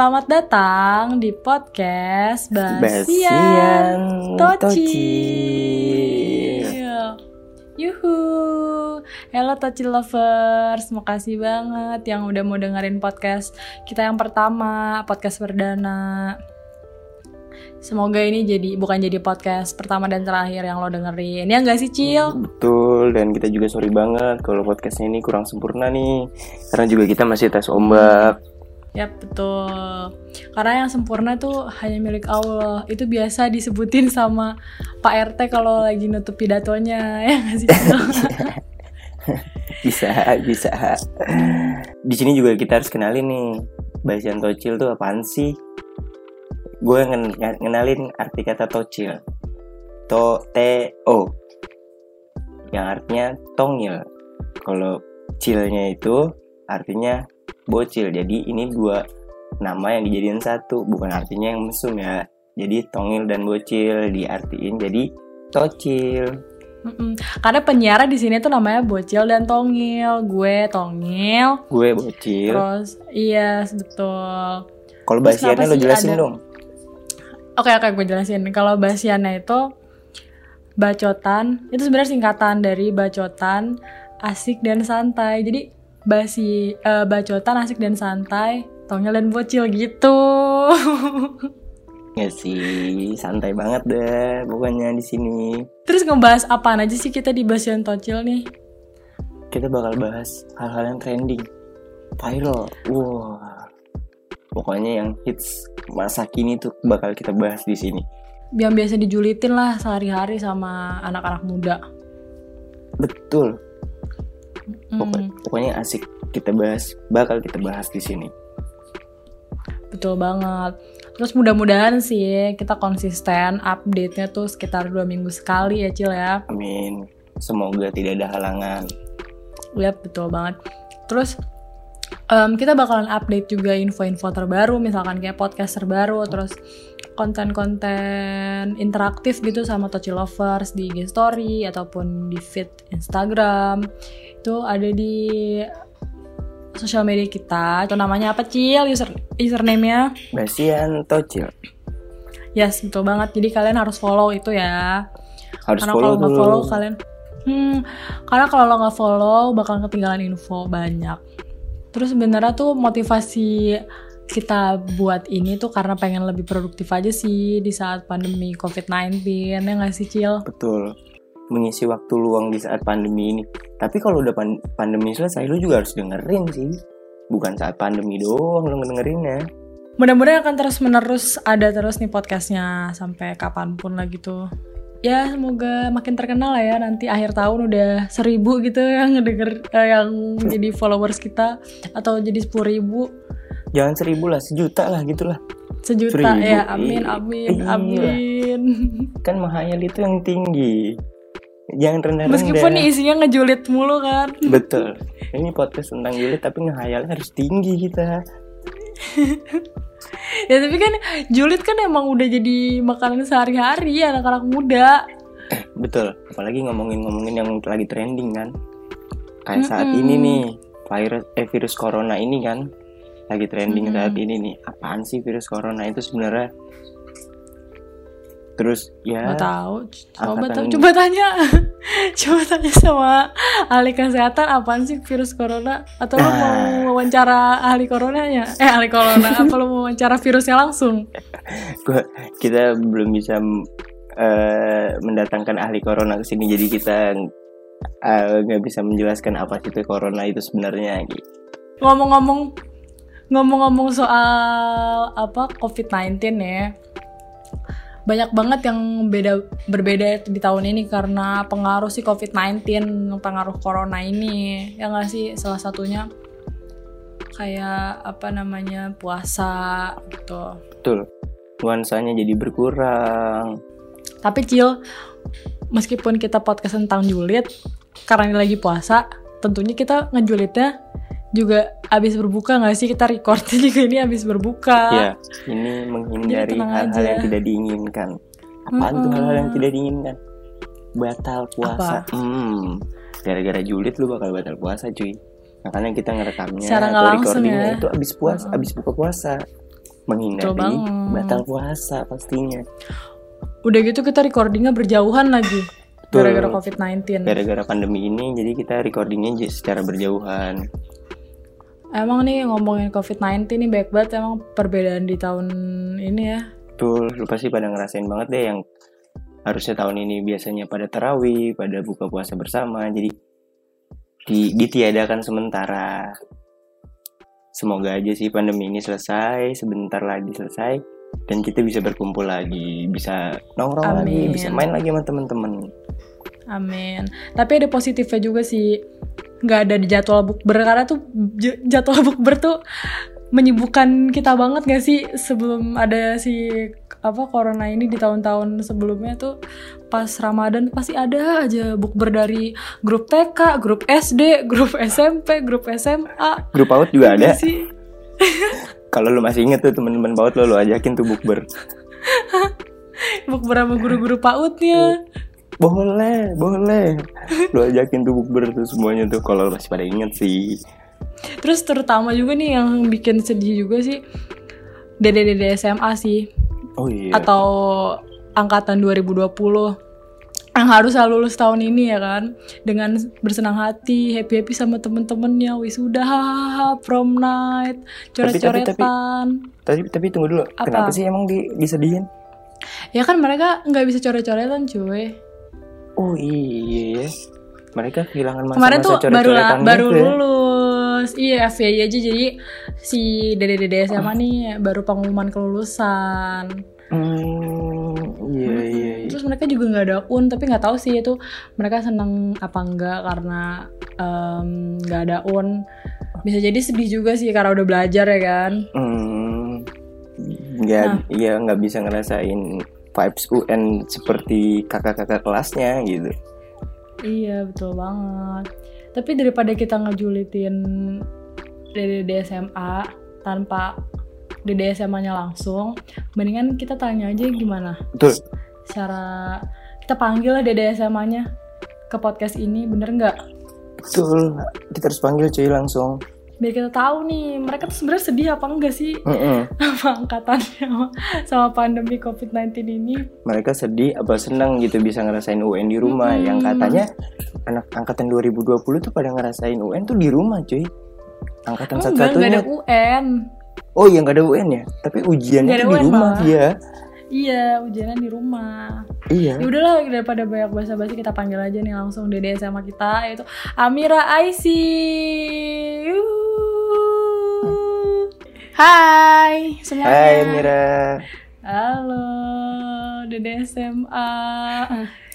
Selamat datang di podcast Basian, Basian Tocil. Yuhu. Hello Tocil lovers, makasih banget yang udah mau dengerin podcast kita yang pertama, podcast perdana. Semoga ini jadi bukan jadi podcast pertama dan terakhir yang lo dengerin. Ya enggak sih, Cil? Betul, dan kita juga sorry banget kalau podcastnya ini kurang sempurna nih. Karena juga kita masih tes ombak. Ya betul. Karena yang sempurna tuh hanya milik Allah. Itu biasa disebutin sama Pak RT kalau lagi nutup pidatonya ya nggak sih? bisa, bisa. Di sini juga kita harus kenalin nih. Basian Tocil tuh apaan sih? Gue ngen ngenalin arti kata tocil. To T O. Yang artinya tongil. Kalau cilnya itu artinya bocil. Jadi ini dua nama yang dijadiin satu, bukan artinya yang mesum ya. Jadi tongil dan bocil diartiin jadi tocil. Mm-mm. Karena penyiar di sini tuh namanya Bocil dan Tongil. Gue Tongil. Gue bocil. Terus iya betul. Kalau basiannya lo jelasin ada- dong. Oke oke gue jelasin. Kalau basiannya itu bacotan itu sebenarnya singkatan dari bacotan asik dan santai. Jadi basi eh, bacotan asik dan santai, tongil dan bocil gitu. Ya sih, santai banget deh pokoknya di sini. Terus ngebahas apaan aja sih kita di basian tocil nih? Kita bakal bahas hal-hal yang trending, viral. Wah. Pokoknya yang hits masa kini tuh bakal kita bahas di sini. Yang biasa dijulitin lah sehari-hari sama anak-anak muda. Betul. Pokok- Hmm, Pokoknya asik kita bahas, bakal kita bahas di sini. betul banget. Terus mudah-mudahan sih kita konsisten update-nya tuh sekitar dua minggu sekali ya Cil ya. Amin. Semoga tidak ada halangan. Lihat betul banget. Terus em, kita bakalan update juga info-info terbaru, misalkan kayak podcast terbaru, terus konten-konten interaktif gitu sama Tochi Lovers di IG Story ataupun di feed Instagram. Itu ada di sosial media kita. Itu namanya apa Cil? User username-nya? Basian Tocil. Yes, betul banget. Jadi kalian harus follow itu ya. Harus karena follow kalau nggak follow kalian hmm karena kalau lo nggak follow bakal ketinggalan info banyak terus sebenarnya tuh motivasi kita buat ini tuh karena pengen lebih produktif aja sih di saat pandemi COVID-19 ya nggak sih Cil? Betul. Mengisi waktu luang di saat pandemi ini. Tapi kalau udah pan- pandemi selesai, lu juga harus dengerin sih. Bukan saat pandemi doang lu ngedengerinnya. Mudah-mudahan akan terus menerus ada terus nih podcastnya sampai kapan pun lah gitu. Ya semoga makin terkenal lah ya nanti akhir tahun udah seribu gitu yang ngedenger eh, yang jadi followers kita atau jadi sepuluh ribu Jangan seribu lah, sejuta lah gitu lah. sejuta Seribu, ya amin iya. amin Iya. amin Kan menghayal itu yang tinggi. Jangan rendah-rendah. meskipun isinya ngejulit mulu kan Betul. Ini podcast tentang julid tapi ngehayalnya harus tinggi kita. ya tapi kan julid kan emang udah jadi makanan sehari-hari anak-anak muda Betul. Apalagi ngomongin-ngomongin yang lagi trending kan. Kayak saat Mm-mm. ini nih, virus eh virus corona ini kan lagi trending Mm-mm. saat ini nih. Apaan sih virus corona itu sebenarnya? Terus ya nggak tahu. Coba angkatan- coba tanya. Coba tanya sama ahli kesehatan apaan sih virus corona? Atau lo mau Nah. wawancara ahli coronanya? Eh ahli corona apa lo mau wawancara virusnya langsung? Gua, kita belum bisa eh, mendatangkan ahli corona ke sini jadi kita eh, nggak bisa menjelaskan apa sih itu corona itu sebenarnya gitu. ngomong-ngomong ngomong-ngomong soal apa COVID-19 ya banyak banget yang beda berbeda di tahun ini karena pengaruh si COVID-19 pengaruh corona ini ya nggak sih salah satunya kayak apa namanya puasa gitu Betul. Nuansanya jadi berkurang. tapi Cil meskipun kita podcast tentang julid karena ini lagi puasa tentunya kita ngejulidnya juga abis berbuka nggak sih kita recordnya juga ini abis berbuka Ya, ini menghindari hal-hal yang tidak diinginkan. Apaan tuh Mm-mm. hal-hal yang tidak diinginkan? Batal puasa. Hmm. Gara-gara julid lu bakal batal puasa, cuy. Makanya kita ngerekamnya Secara atau recordingnya ya. itu abis puasa, Mm-mm. abis buka puasa. menghindari batal puasa pastinya Udah gitu kita recordingnya berjauhan lagi. Gara-gara COVID-19. gara-gara pandemi ini jadi kita recordingnya secara berjauhan Emang nih ngomongin COVID-19 nih baik banget emang perbedaan di tahun ini ya. Betul, lu pasti pada ngerasain banget deh yang harusnya tahun ini biasanya pada terawih, pada buka puasa bersama, jadi di, ditiadakan sementara. Semoga aja sih pandemi ini selesai, sebentar lagi selesai, dan kita bisa berkumpul lagi, bisa nongkrong lagi, bisa main lagi sama temen-temen. Amin. Tapi ada positifnya juga sih. Nggak ada di jadwal bukber karena tuh jadwal bukber tuh menyibukkan kita banget gak sih sebelum ada si apa corona ini di tahun-tahun sebelumnya tuh pas Ramadan pasti ada aja bukber dari grup TK, grup SD, grup SMP, grup SMA. Grup PAUD juga ada. Iya sih. Kalau lu masih inget tuh temen-temen PAUD lo, lu ajakin tuh bukber. Bukber sama guru-guru PAUD-nya. Boleh, boleh. Lu ajakin tuh bukber tuh semuanya tuh kalau masih pada inget sih. Terus terutama juga nih yang bikin sedih juga sih Dede-dede SMA sih Oh iya. atau angkatan 2020 yang harus lulus tahun ini ya kan dengan bersenang hati happy happy sama temen-temennya wisuda hahaha, prom night Tapi- tapi- coret-coretan Tapi tapi tunggu dulu. Apa? Kenapa sih emang di, disedihin? ya kan mereka nggak bisa coret-coretan cuy Oh iya. Mereka kehilangan masa-masa kemarin tuh baru baru tuh ya. lulus iya FYI aja jadi si dede-dede SMA nih baru pengumuman kelulusan Hmm, iya iya iya. Terus mereka juga nggak ada un, tapi nggak tahu sih itu mereka seneng apa enggak karena nggak ada un. Bisa jadi sedih juga sih karena udah belajar ya kan. Hmm, nggak Nah. iya nggak bisa ngerasain vibes UN seperti kakak-kakak kelasnya gitu. Iya betul banget. Tapi daripada kita ngejulitin DDD SMA tanpa DD SMA-nya langsung, mendingan kita tanya aja gimana Betul. cara kita panggil lah DD SMA-nya ke podcast ini, bener nggak? Betul. Kita harus panggil cuy langsung. Biar kita tahu nih mereka tuh sebenarnya sedih apa enggak sih Mm-mm. sama angkatannya sama, sama pandemi COVID-19 ini. Mereka sedih apa senang gitu bisa ngerasain UN di rumah Mm-mm. yang katanya anak angkatan 2020 tuh pada ngerasain UN tuh di rumah cuy. Angkatan Oh, satu-satunya ada UN. Oh iya nggak ada UN ya, tapi ujiannya tuh di UN rumah malah. iya. Iya, ujianan di rumah. Iya. Ya udahlah daripada banyak basa-basi kita panggil aja nih langsung Dede sama kita yaitu Amira Aisy. Yuh. Hai semuanya. Hai Mira, Halo, Dede SMA.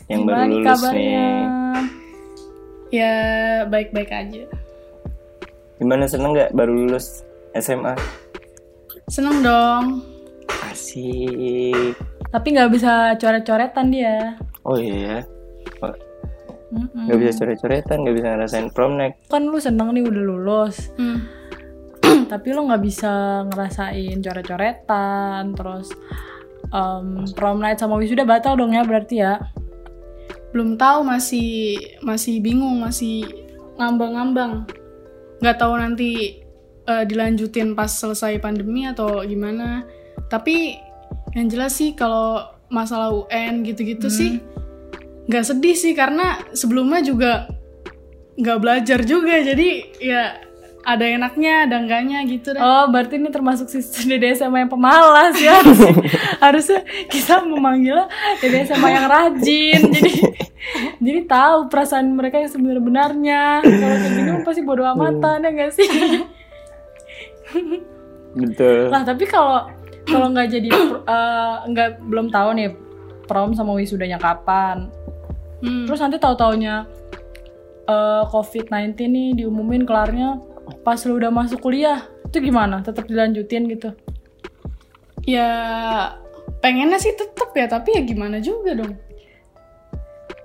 yang Gimana baru lulus kabarnya? nih. Ya baik-baik aja. Gimana seneng nggak baru lulus SMA? Seneng dong. Asik. Tapi nggak bisa coret-coretan dia. Oh iya, Mm-mm. nggak bisa coret-coretan, nggak bisa ngerasain prom night. Kan lu seneng nih udah lulus. Hmm. Tapi lo nggak bisa ngerasain coret-coretan terus em, prom night sama wisuda batal dong ya berarti ya Belum tahu masih masih bingung masih ngambang-ngambang. Nggak tahu nanti eh, dilanjutin pas selesai pandemi atau gimana. Tapi yang jelas sih kalau masalah UN gitu-gitu Hmm. sih nggak sedih sih karena sebelumnya juga nggak belajar juga jadi ya ada enaknya ada enggaknya gitu deh. oh berarti ini termasuk siswa DD SMA yang pemalas ya harusnya, harusnya kita memanggilnya DD SMA yang rajin jadi jadi tahu perasaan mereka yang sebenarnya kalau kayak gini pasti bodo amatan ya gak sih Betul. lah tapi kalau kalau nggak jadi eh, nggak belum tahu nih prom sama wisudanya kapan Hmm. Terus nanti tahu-taunya eh, COVID-19 nih diumumin kelarnya pas lu udah masuk kuliah. Itu gimana? Tetap dilanjutin gitu. ya pengennya sih tetep ya tapi ya gimana juga dong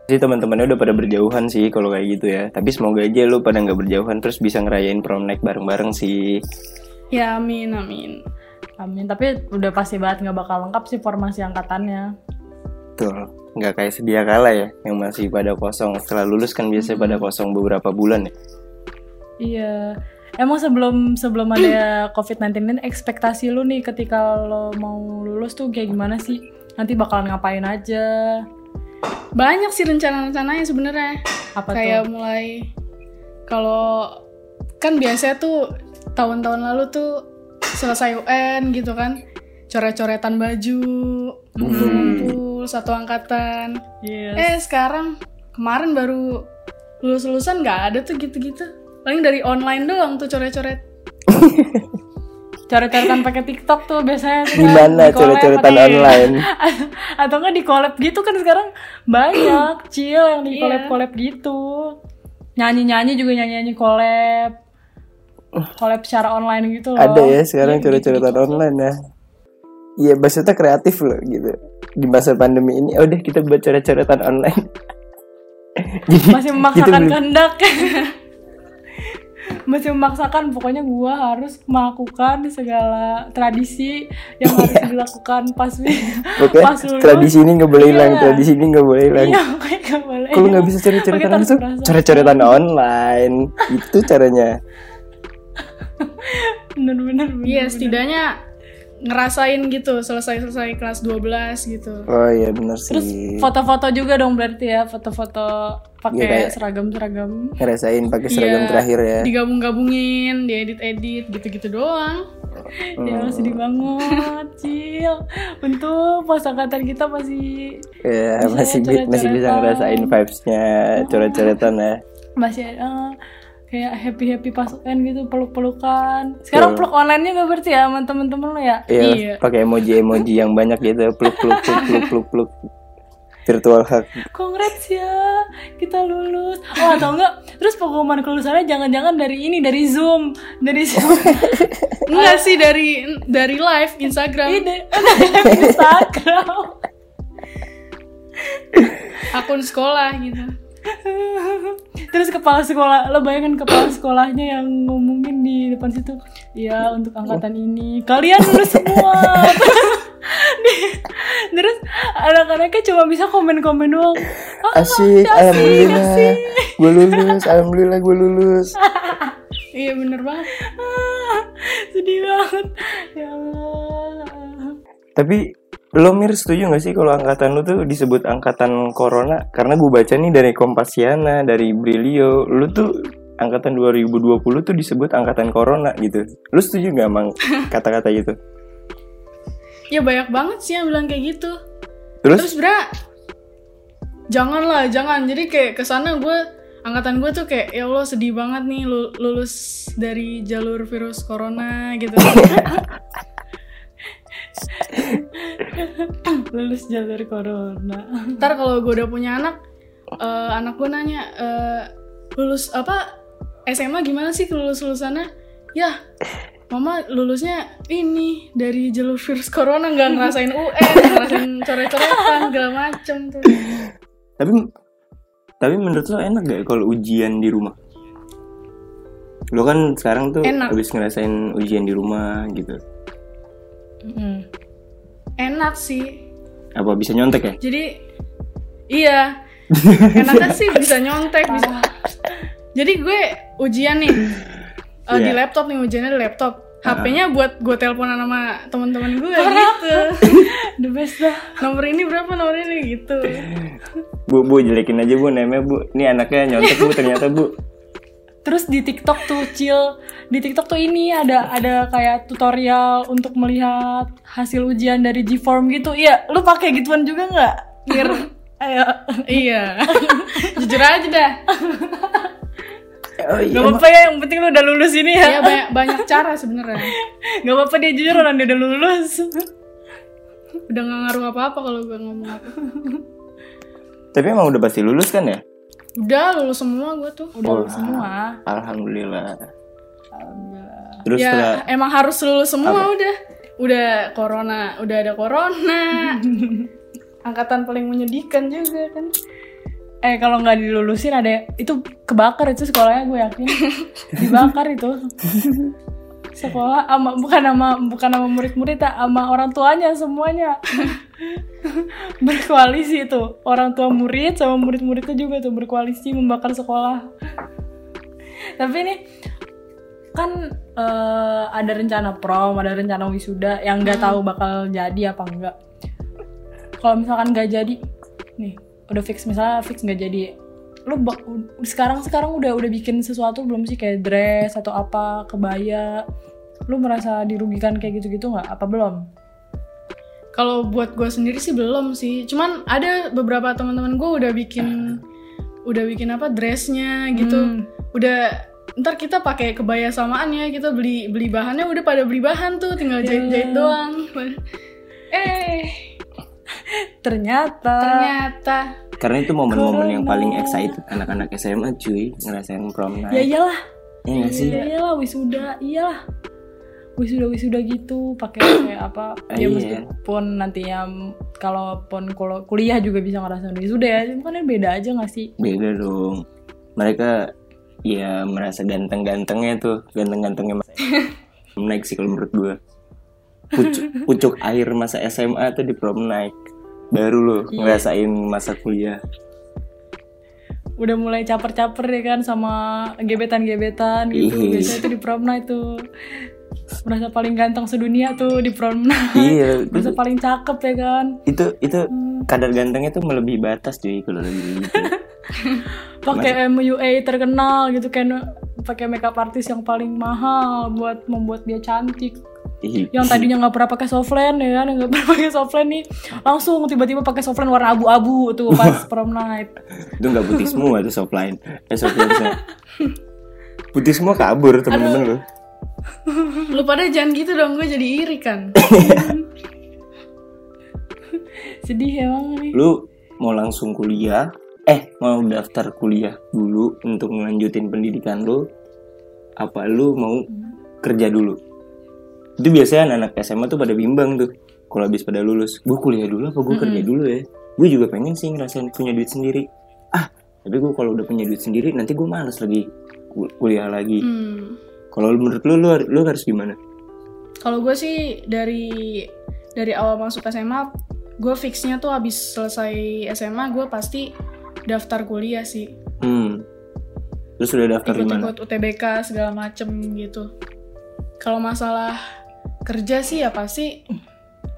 Jadi teman-temannya udah pada berjauhan sih kalau kayak gitu ya. Tapi semoga aja lu pada nggak berjauhan terus bisa ngerayain prom night bareng-bareng sih. ya amin amin Amin. Tapi udah pasti banget nggak bakal lengkap sih formasi angkatannya. Betul. Nggak kayak sedia kala ya yang masih pada kosong. Setelah lulus kan biasanya pada kosong beberapa bulan ya. Iya. emang sebelum sebelum ada COVID-19 ini ekspektasi lu nih ketika lo mau lulus tuh kayak gimana sih? Nanti bakalan ngapain aja? Banyak sih rencana-rencananya sebenarnya. Apa Kayak tuh? mulai kalau kan biasanya tuh tahun-tahun lalu tuh selesai UN gitu kan. Coret-coretan baju, ngumpul-ngumpul satu angkatan. Yes. Eh sekarang kemarin baru lulus-lulusan nggak ada tuh gitu-gitu. Paling dari online doang tuh coret-coret. Coret-coretan pakai TikTok tuh biasanya tuh kan, Gimana di collab coret-coretan online? Atau nggak di collab gitu kan sekarang banyak chill yang di Iya. collab-collab gitu. Nyanyi-nyanyi juga nyanyi-nyanyi collab. Collab secara online gitu loh. Ada ya sekarang Iya, coret-coretan online ya. Iya, maksudnya kreatif loh gitu. Di masa pandemi ini, oh deh kita buat coret-coretan online. Jadi Masih memaksakan beli- kehendak. Masih memaksakan pokoknya gua harus melakukan segala tradisi yang harus dilakukan pas Oke, pas lulus. tradisi ini nggak boleh hilang, Iya. tradisi ini nggak boleh hilang. Iya, pokoknya nggak boleh. Kalau nggak bisa coret-coretan Pokoknya langsung, coret-coretan online. Itu caranya. Bener-bener. Iya, bener-bener. setidaknya ngerasain gitu selesai-selesai kelas 12 gitu. Oh iya benar sih. Terus foto-foto juga dong berarti ya, foto-foto Iya, pakai kayak- seragam-seragam. Ngerasain pakai seragam Iya, terakhir ya. Digabung-gabungin, diedit-edit gitu-gitu doang. Ya Hmm. sedih banget, Cil. Untung pas angkatan kita masih Ya, Bisa masih masih bisa ngerasain vibes-nya coret-coretan ya. masih ada kayak happy happy pas UN gitu peluk-pelukan. Sekarang peluk online-nya gak berarti ya sama temen-temen lo ya? Iya, Iya. pakai emoji-emoji yang banyak gitu, peluk peluk peluk peluk peluk peluk. Virtual hug. Congrats ya, kita lulus. Oh atau enggak? Terus pengumuman kelulusannya jangan-jangan dari ini, dari Zoom, dari Zoom. Enggak sih dari dari live Instagram. Ini dari Instagram. akun sekolah gitu. Terus kepala sekolah, lo bayangin kepala sekolahnya yang ngomongin di depan situ, ya untuk angkatan ini kalian lulus semua. Terus anak-anaknya cuma bisa komen-komen doang. Ah, Asik, alhamdulillah. Gue lulus, alhamdulillah gue lulus. Iya bener banget. ah, sedih banget. Ya Allah. Tapi lo mir setuju gak sih kalau angkatan lu tuh disebut angkatan corona? Karena gue baca nih dari Kompasiana, dari Brilio, lu tuh angkatan 2020 tuh disebut angkatan corona gitu. Lu setuju gak emang kata-kata gitu? Ya banyak banget sih yang bilang kayak gitu. Terus, Terus sebenernya janganlah, jangan. Jadi kayak ke sana gue angkatan gue tuh kayak ya Allah sedih banget nih lu- lulus dari jalur virus corona gitu. Lulus jalur corona. Ntar kalau gue udah punya anak, eh, anak gue nanya eh, lulus apa SMA gimana sih lulus lulusannya? Ya, mama lulusnya ini dari jalur virus corona nggak ngerasain UN, ngerasain coret-coretan segala macem tuh. tapi tapi menurut lo enak gak kalau ujian di rumah? Lo kan sekarang tuh Enak. habis ngerasain ujian di rumah gitu. Mm-mm. Enak sih. Apa bisa nyontek ya? Jadi iya, enaknya sih bisa nyontek. Bisa. Jadi gue ujian nih eh, di Iya. laptop nih ujiannya di laptop. HP-nya buat gue teleponan sama teman-teman gue gitu. The best dah. Nomor ini berapa nomor ini gitu. Bu, bu jelekin aja bu namanya bu. Ini anaknya nyontek bu ternyata bu. Terus di TikTok tuh Cil, di TikTok tuh ini ada ada kayak tutorial untuk melihat hasil ujian dari G-form gitu. Iya, lu pakai gituan juga nggak? Mir, ayo. iya. Jujur aja dah. Oh iya. Gak apa-apa ya, yang penting lu udah lulus ini Ya ya. banyak banyak cara sebenarnya. Gak apa-apa dia jujur orang dia udah lulus. Udah nggak ngaruh apa-apa kalau gue ngomong apa. Tapi emang udah pasti lulus kan ya? Udah lulus semua gue tuh. Udah lulus semua. Alhamdulillah. Terus ya setelah emang harus lulus semua udah. Udah corona, udah ada corona. Angkatan paling menyedihkan juga kan. Eh kalau nggak dilulusin ada itu kebakar itu sekolahnya gue yakin dibakar itu sekolah ama bukan sama bukan sama murid-murid ya, sama orang tuanya semuanya. Berkoalisi itu orang tua murid sama murid-muridnya juga tuh berkoalisi membakar sekolah. Tapi ini kan eh, ada rencana prom, ada rencana wisuda yang nggak tahu bakal jadi apa enggak. Kalau misalkan nggak jadi, nih udah fix misalnya fix nggak jadi, lu sekarang sekarang udah udah bikin sesuatu belum sih? Kayak dress atau apa kebaya, lu merasa dirugikan kayak gitu-gitu nggak? Apa belum? Kalau buat gue sendiri sih belum sih. Cuman ada beberapa teman-teman gue udah bikin udah bikin apa dressnya gitu. Hmm. Udah ntar kita pakai kebaya samaan ya kita beli beli bahannya udah pada beli bahan tuh tinggal jahit jahit doang. Eh Ternyata. ternyata Karena itu momen-momen yang paling excited anak-anak SMA cuy ngerasain prom night. Ya iyalah. Iya sih? Iya iyalah wisuda, iyalah. Wisuda wisuda gitu pakai kayak apa? Ya Iya. meskipun nantinya kalaupun kul- kuliah juga bisa ngerasain wisuda ya, cuma kan beda aja gak sih? Beda dong. Mereka ya merasa ganteng-gantengnya tuh, ganteng-gantengnya masa naik sih kalau menurut gue. Pucuk, pucuk air masa SMA tuh di prom night. Baru lo Iya. ngerasain masa kuliah. Udah mulai caper-caper ya kan sama gebetan-gebetan gitu. Ih. Biasanya tuh di prom night tuh. Merasa paling ganteng sedunia tuh di prom. Night. iya, Merasa paling cakep ya kan. itu itu kadar gantengnya tuh melebihi batas cuy kalau lagi gitu. pakai MUA terkenal gitu kan pakai makeup artist yang paling mahal buat membuat dia cantik. Yang tadinya nggak pernah pakai softline ya kan? Nggak pernah pakai softline nih. Langsung tiba-tiba pakai softline warna abu-abu tuh pas prom night. Itu nggak putih semua tuh softline eh semua. putih semua kabur temen-temen lo lu pada jangan gitu dong gue jadi iri kan. sedih emang nih. Lu mau langsung kuliah? Eh mau daftar kuliah dulu untuk melanjutin pendidikan lu? Apa lu mau kerja dulu? Itu biasanya anak-anak SMA tuh pada bimbang tuh kalau habis pada lulus. Gue kuliah dulu apa gue kerja dulu ya? Gue juga pengen sih ngerasain punya duit sendiri. Ah tapi gue kalau udah punya duit sendiri nanti gue males lagi kul- kuliah lagi. Hmm. Kalau menurut lu lu, lu harus gimana Kalau gue sih dari dari awal masuk SMA, gue fixnya tuh habis selesai SMA gue pasti daftar kuliah sih. hmm lu sudah daftar di mana Ikut-ikut UTBK segala macem gitu. Kalau masalah kerja sih ya pasti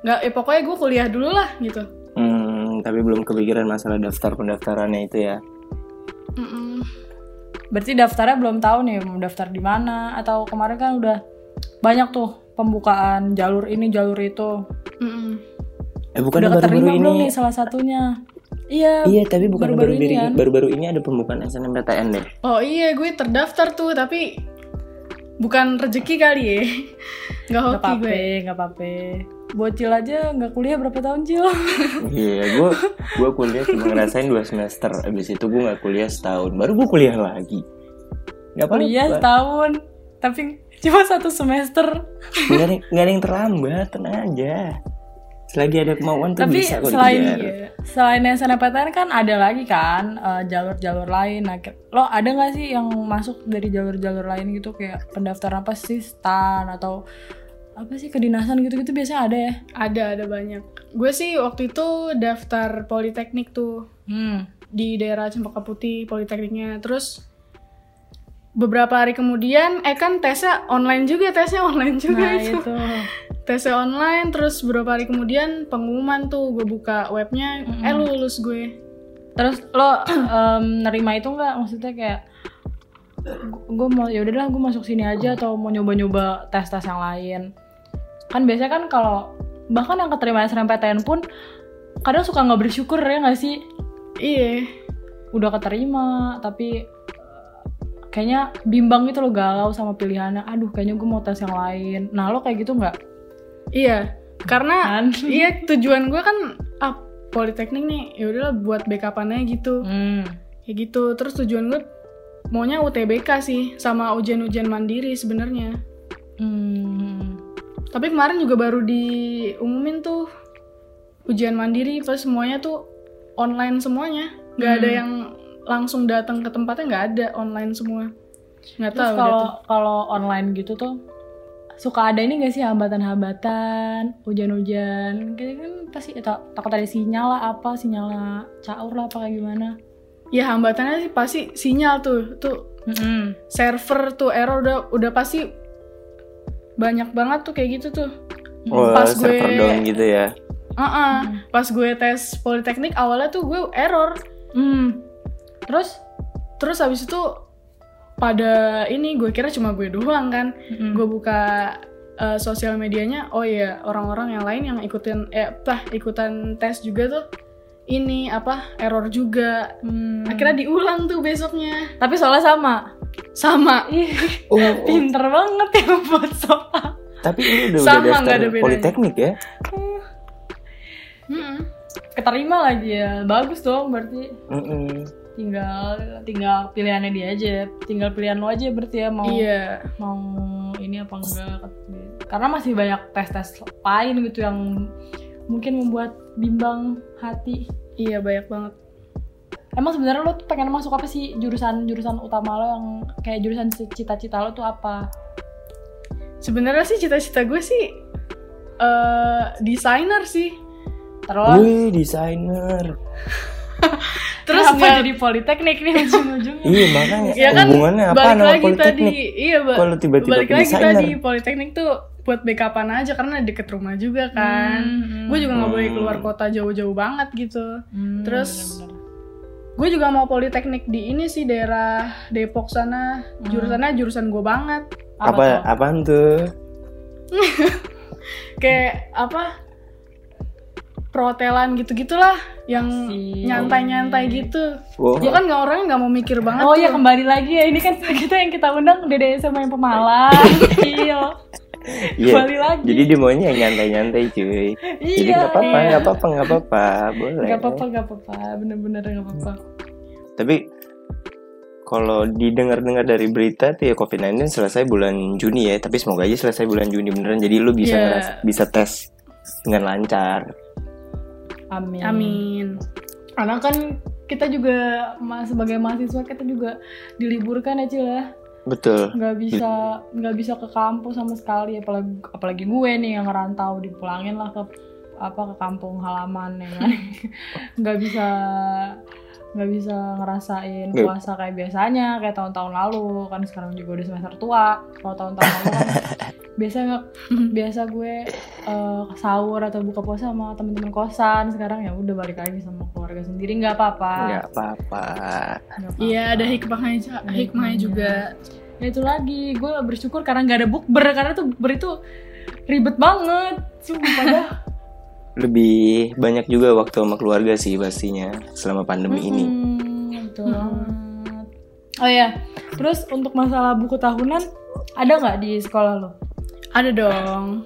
nggak, eh pokoknya gue kuliah dulu lah gitu. hmm tapi belum kepikiran masalah daftar pendaftarannya itu ya Mm-mm. Berarti daftarnya belum tahu nih mau daftar di mana atau kemarin kan udah banyak tuh pembukaan jalur ini jalur itu Mm-mm. eh bukan udah baru-baru keterima belum ini nih salah satunya iya Iya, tapi bukan baru-baru baru-baru ini ini, kan. baru-baru ini ada pembukaan SNMPTN deh. Oh iya gue terdaftar tuh tapi bukan rezeki kali ya. Nggak nggak hoki apa-apa gue. nggak apa-apa bocil aja nggak kuliah berapa tahun cil Iya, gua gua kuliah cuma ngerasain dua semester. Abis itu gua nggak kuliah setahun. Baru gua kuliah lagi. Gak apa-apa. kuliah setahun tapi cuma satu semester Nggak ada, nggak ada yang terlambat, tenang aja. Selagi ada kemauan tuh tapi bisa kok selain iya, selain SNMPTN kan ada lagi kan eh, jalur-jalur lain nah, lo ada nggak sih yang masuk dari jalur-jalur lain gitu kayak pendaftaran apa sih stan atau apa sih kedinasan gitu-gitu biasanya ada ya Ada ada banyak. Gue sih waktu itu daftar politeknik tuh hmm. di daerah Cempaka Putih politekniknya. Terus beberapa hari kemudian eh kan tesnya online juga tesnya online juga nah itu. itu Tesnya online terus beberapa hari kemudian pengumuman tuh gue buka webnya eh lulus gue. terus lo em, nerima itu nggak maksudnya kayak gue mau ya udahlah gue masuk sini aja atau mau nyoba-nyoba tes-tes yang lain kan biasanya kan kalau bahkan yang keterima SNMPTN pun kadang suka nggak bersyukur ya nggak sih Iya. udah keterima tapi kayaknya bimbang gitu loh galau sama pilihannya aduh kayaknya gue mau tes yang lain nah lo kayak gitu nggak Iya, karena Kan? iya tujuan gue kan ah politeknik nih, ya udahlah buat backupannya gitu, hmm. kayak gitu. Terus tujuan gue maunya UTBK sih, sama ujian-ujian mandiri sebenarnya. Hmm. Tapi kemarin juga baru diumumin tuh ujian mandiri, pas semuanya tuh online semuanya, nggak ada yang langsung datang ke tempatnya nggak ada online semua. Nggak tahu kalau tuh. kalau online gitu tuh suka ada ini gak sih hambatan-hambatan, hujan-hujan, gitu kan pasti tak- takut ada sinyal lah apa, sinyal caur lah apa kayak gimana. Ya hambatannya sih pasti sinyal tuh, tuh Mm-mm. server tuh error udah udah pasti banyak banget tuh kayak gitu tuh Oh, Pas server gue- down gitu ya. Ah, pas gue tes politeknik awalnya tuh gue error Hmm. Terus terus habis itu pada ini gue kira cuma gue doang kan Mm-mm. gue buka eh, sosial medianya oh iya orang-orang yang lain yang ikutin eh tah ikutan tes juga tuh ini apa error juga Hmm. akhirnya diulang tuh besoknya Tapi soalnya sama. sama Ih, Oh, oh, pinter banget ya buat soal. tapi ini udah Sama, udah daftar ada politeknik ya? Mm-mm. Keterima lagi ya. Bagus dong berarti. Mm-mm. Tinggal tinggal pilihannya dia aja. Tinggal pilihan lo aja berarti ya mau iya mau ini apa enggak. Karena masih banyak tes-tes lain gitu yang mungkin membuat bimbang hati. iya banyak banget Emang sebenarnya lo tuh pengen masuk apa sih jurusan jurusan utama lo yang kayak jurusan cita-cita lo tuh apa? sebenarnya sih cita-cita gue sih eh desainer sih Terus Wih, desainer. terus apa nggak- jadi politeknik nih ujung-ujungnya? Iya, makanya ya kan hubungannya apa balik lagi tadi politeknik? iya ba- Kalau tiba-tiba balik lagi desainer. tadi politeknik tuh buat backupan aja karena deket rumah juga kan Hmm, gue juga nggak Hmm. boleh keluar kota jauh-jauh banget gitu Hmm, Terus- bener-bener. gue juga mau politeknik di ini sih daerah Depok sana Hmm. jurusannya jurusan gue banget Apa tuh? apaan tuh? kayak apa perhotelan gitu-gitulah yang nyantai-nyantai gitu Wow. gue kan nggak orangnya nggak mau mikir banget Oh ya kembali lagi ya ini kan kita yang kita undang Dede sama yang pemalas. Iya. Iya. Kembali lagi. Jadi dia maunya yang nyantai-nyantai cuy. Jadi Iya. nggak apa-apa, iya. nggak apa-apa, nggak apa-apa, boleh. Gak apa-apa, gak apa-apa. Bener-bener gak apa-apa. Tapi kalau didengar-dengar dari berita tuh ya COVID-19 selesai bulan Juni ya. Tapi semoga aja selesai bulan Juni beneran. Jadi lu bisa Iya. ngeras- bisa tes dengan lancar. Amin. amin Karena kan kita juga ma- sebagai mahasiswa kita juga diliburkan ya Cil ya. Betul. Nggak bisa nggak bisa ke kampus sama sekali apalagi apalagi gue nih yang ngerantau dipulangin lah ke apa ke kampung halaman ya kan. nggak bisa nggak bisa ngerasain Nggak. puasa kayak biasanya kayak tahun-tahun lalu. Kan sekarang juga udah semester tua. Kalau tahun-tahun lalu kan biasa nggak biasa gue eh, sahur atau buka puasa sama teman-teman kosan. Sekarang ya udah balik lagi sama keluarga sendiri. Nggak apa-apa. Nggak apa-apa. Nggak apa-apa. iya ada hikmahnya hikmahnya. hikmahnya. juga. Ya itu lagi. Gue bersyukur karena nggak ada bukber. Karena tuh bukber itu ribet banget. Sumpah dah Lebih banyak juga waktu sama keluarga sih pastinya selama pandemi ini. Mm-mm, betul banget. Oh ya terus untuk masalah buku tahunan ada nggak di sekolah lo? Ada dong.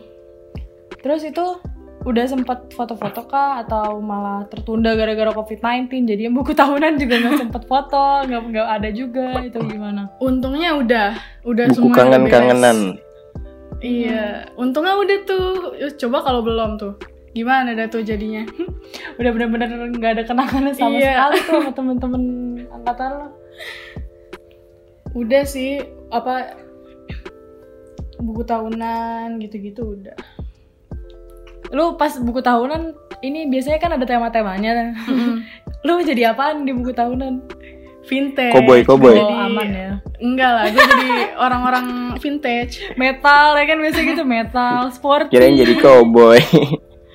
Terus itu udah sempat foto-foto kah? Atau malah tertunda gara-gara covid-19 jadi buku tahunan juga nggak sempet foto nggak nggak ada juga itu gimana? Untungnya udah udah Buku kangen-kangenan. iya untungnya udah tuh. Coba kalau belum tuh gimana dah tuh jadinya? Udah bener-bener nggak ada kenangan sama Iya. sekali tuh sama temen-temen angkatan lo. Udah sih apa buku tahunan gitu-gitu udah. Lu pas buku tahunan ini biasanya kan ada tema-temanya. Lu jadi apaan di buku tahunan? Vintage. Cowboy, cowboy. Jadi- oh aman ya. Enggak lah gue jadi orang-orang vintage. Metal ya kan biasanya gitu metal sport Kirain jadi cowboy.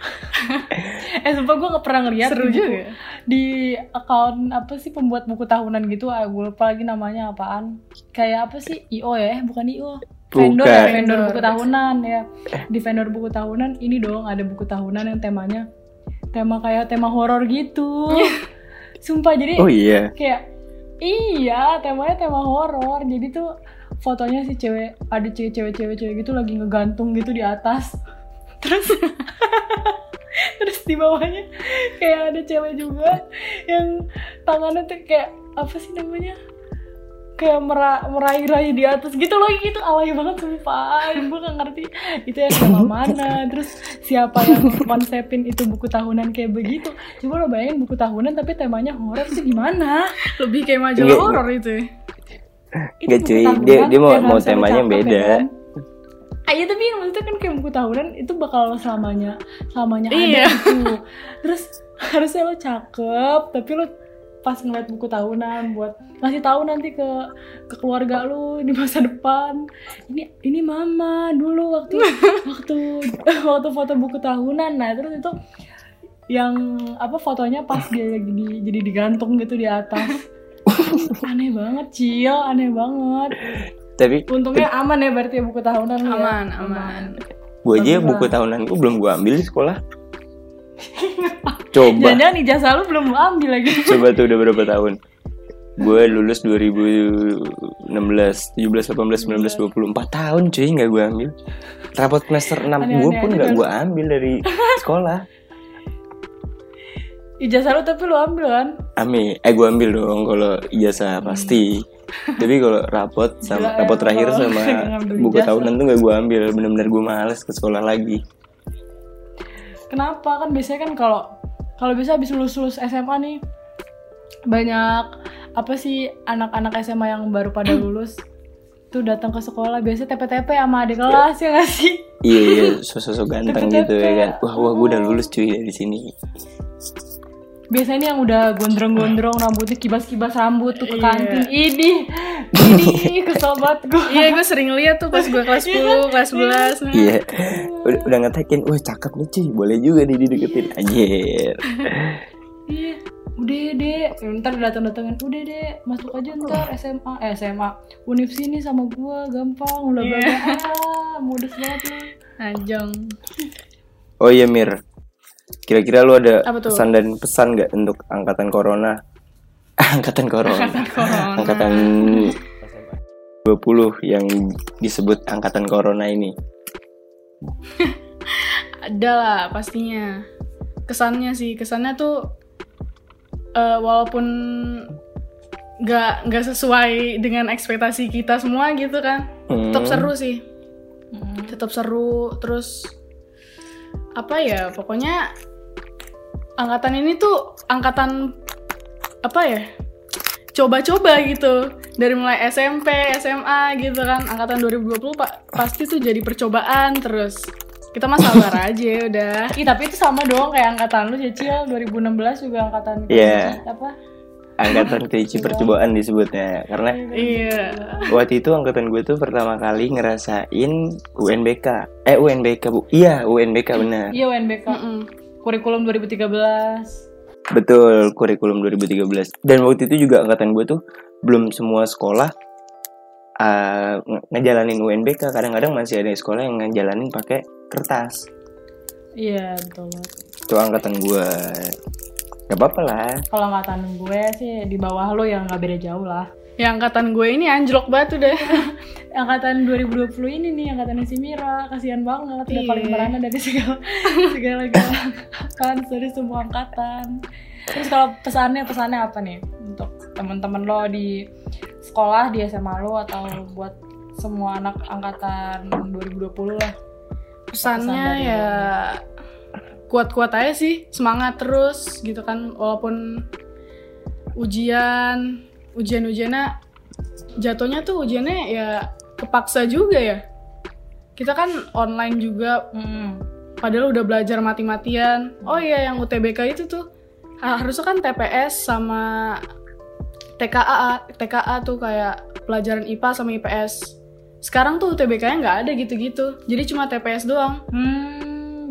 eh sumpah gue gak pernah ngeliat seru di buku- juga di account apa sih pembuat buku tahunan gitu ah gue lupa lagi namanya apaan. Kayak apa sih? Io ya Eh, bukan io vendor Bukan. ya vendor buku tahunan ya. Di vendor buku tahunan ini dong ada buku tahunan yang temanya tema kayak tema horor gitu. Sumpah jadi Oh iya. kayak iya temanya tema horor. Jadi tuh fotonya si cewek ada cewek cewek cewek cewek gitu lagi ngegantung gitu di atas terus? Terus di bawahnya kayak ada cewek juga yang tangannya tuh kayak apa sih namanya? Kayak mera meraih-raih di atas gitu loh gitu alay banget sumpah. Gue gak ngerti itu yang sama mana terus siapa yang konsepin itu buku tahunan kayak begitu. Coba lo bayangin buku tahunan tapi temanya horor sih gimana? Lebih kayak majalah Enggak, horor itu. Buku cuy. Dia- dia mau- mau temanya beda. ya kan? Iya tapi maksudnya kan kayak buku tahunan itu bakal selamanya selamanya Iya. ada gitu. Terus harusnya lo cakep tapi lo pas ngeliat buku tahunan buat ngasih tahu nanti ke ke keluarga lu di masa depan. Ini ini mama dulu waktu waktu waktu foto buku tahunan. Nah terus itu yang apa fotonya pas dia lagi di, jadi digantung gitu di atas. Aneh banget Cil. Aneh banget Tapi untungnya aman ya berarti ya buku tahunan lu ya? Aman, aman. gue aja Bagus buku tahunan gue belum gue ambil di sekolah. Coba. jangan-jangan ijazah lu belum lu ambil lagi Coba tuh udah berapa tahun? Gue lulus 2016, 17, 18, 19, 20 4 tahun cuy nggak gue ambil. Rapot semester 6 gue pun nggak gue ambil dari sekolah. ijazah lu tapi lu ambil kan Ami, eh gue ambil dong kalau ijazah pasti. Tapi kalau rapot sama Gila, rapot ya, terakhir sama buku tahunan tuh gak gue ambil. Bener-bener gue males ke sekolah lagi. Kenapa kan biasanya kan kalau kalau bisa habis lulus lulus SMA nih banyak apa sih anak-anak SMA yang baru pada lulus tuh datang ke sekolah biasanya TP-TP sama adik kelas ya gak sih? Iya iya, sosok ganteng gitu ya kan. Wah wah gue udah lulus cuy dari sini. Biasanya nih yang udah gondrong-gondrong rambutnya kibas-kibas rambut tuh ke Iya. kantin. Ini, ini kesel banget gue. Iya, gue sering lihat tuh pas gue kelas 10, kelas 11. Nah. Iya, udah, udah ngetekin, wah cakep nih cuy, boleh juga nih dideketin. Anjir. Iya, udah deh, ntar datang-datangan, udah deh, masuk aja ntar SMA, eh SMA, univ sini sama gua, gampang, udah Iya. banyak, ah, modus banget lu. Ajong. Oh iya Mir, kira-kira lu ada pesan dan pesan nggak untuk angkatan corona? angkatan corona. Corona. angkatan 20 yang disebut angkatan corona ini. Ada lah pastinya. Kesannya sih, kesannya tuh eh, walaupun nggak nggak sesuai dengan ekspektasi kita semua gitu kan, tetap Hmm. seru sih. Tetap seru, terus apa ya? Pokoknya angkatan ini tuh angkatan apa ya? Coba-coba gitu dari mulai SMP, SMA gitu kan. Angkatan 2020 pak pasti tuh jadi percobaan terus. Kita mah sabar aja udah. Ih, tapi itu sama dong kayak angkatan lu, Cecil, 2016 juga angkatan Iya. apa? Angkatan kelinci percobaan disebutnya karena Iya. waktu itu angkatan gue tuh pertama kali ngerasain UNBK. Eh UNBK bu, iya UNBK benar. Iya, UNBK, Mm-mm. kurikulum 2013. Betul, kurikulum 2013. Dan waktu itu juga angkatan gue tuh belum semua sekolah uh, nge- ngejalanin UNBK. Kadang-kadang masih ada sekolah yang ngejalanin pakai kertas. Iya, betul banget. Itu angkatan gue. Gak apa-apa lah. Kalau angkatan gue sih di bawah lu yang nggak beda jauh lah. Ya angkatan gue ini anjlok banget udah. angkatan 2020 ini nih angkatan si Mira kasihan banget udah Iya. paling merana dari segala segala kan dari semua angkatan terus kalau pesannya pesannya apa nih untuk teman-teman lo di sekolah di SMA lo atau buat semua anak angkatan 2020 lah Pesannya Pesan ya kuat-kuat aja sih, semangat terus gitu kan walaupun ujian ujian-ujiannya jatuhnya tuh ujiannya ya kepaksa juga ya. Kita kan online juga Hmm. padahal udah belajar mati-matian. Oh iya yang UTBK itu tuh ha- harusnya kan TPS sama TKA TKA tuh kayak pelajaran IPA sama IPS. Sekarang tuh UTBK-nya nggak ada gitu-gitu. Jadi cuma TPS doang. Hmm,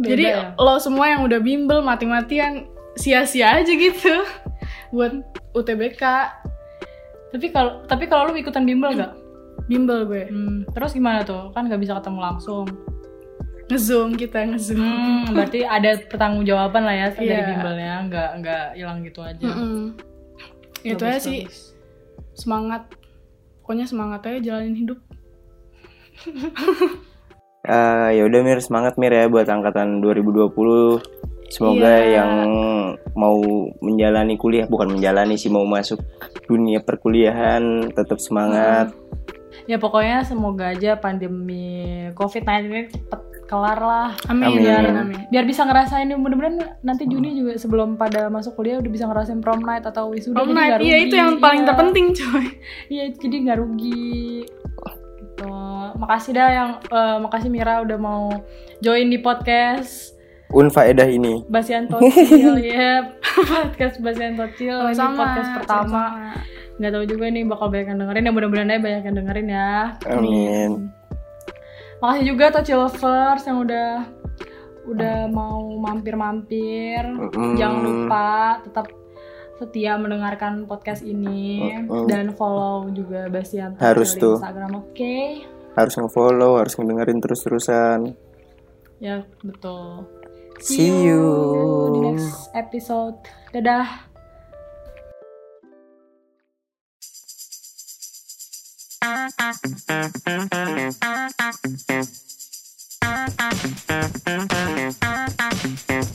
beda Jadi ya? lo semua yang udah bimbel mati-matian sia-sia aja gitu buat UTBK tapi kalau tapi kalau lu ikutan bimbel gak? bimbel gue Hmm, terus gimana tuh? Kan nggak bisa ketemu langsung. ngezoom kita ngezoom Hmm, berarti ada pertanggungjawaban lah ya dari Iya. bimbelnya, nggak nggak hilang gitu aja. Mm-mm. itu Bagus, aja sih semangat pokoknya semangat aja jalanin hidup Ah, ya udah Mir, semangat Mir ya buat angkatan 2020. Semoga Iya. yang mau menjalani kuliah bukan menjalani sih mau masuk dunia perkuliahan tetap semangat. Ya pokoknya semoga aja pandemi COVID-19 ini cepet kelar lah. amin Amin. amin, amin. Biar bisa ngerasain mudah-mudahan nanti Juni juga sebelum pada masuk kuliah udah bisa ngerasain prom night atau wisuda. Prom jadi night, iya itu yang paling Iya. terpenting coy Iya jadi nggak rugi. Gitu. Makasih dah yang eh, makasih Mira udah mau join di podcast Unfaedah ini. Basian Tosil ya. podcast Basian Tocil ini Sama-sama, podcast pertama sama-sama. nggak tahu juga nih bakal banyak yang dengerin ya mudah-mudahan aja banyak yang dengerin ya Amin. makasih juga Tocil lovers yang udah udah mau mampir-mampir Mm-mm. jangan lupa tetap setia mendengarkan podcast ini oh, oh. dan follow juga Bastian harus tuh Instagram oke okay? harus ngefollow harus ngedengerin terus terusan ya betul see, see you. you di next episode dadah Thank you.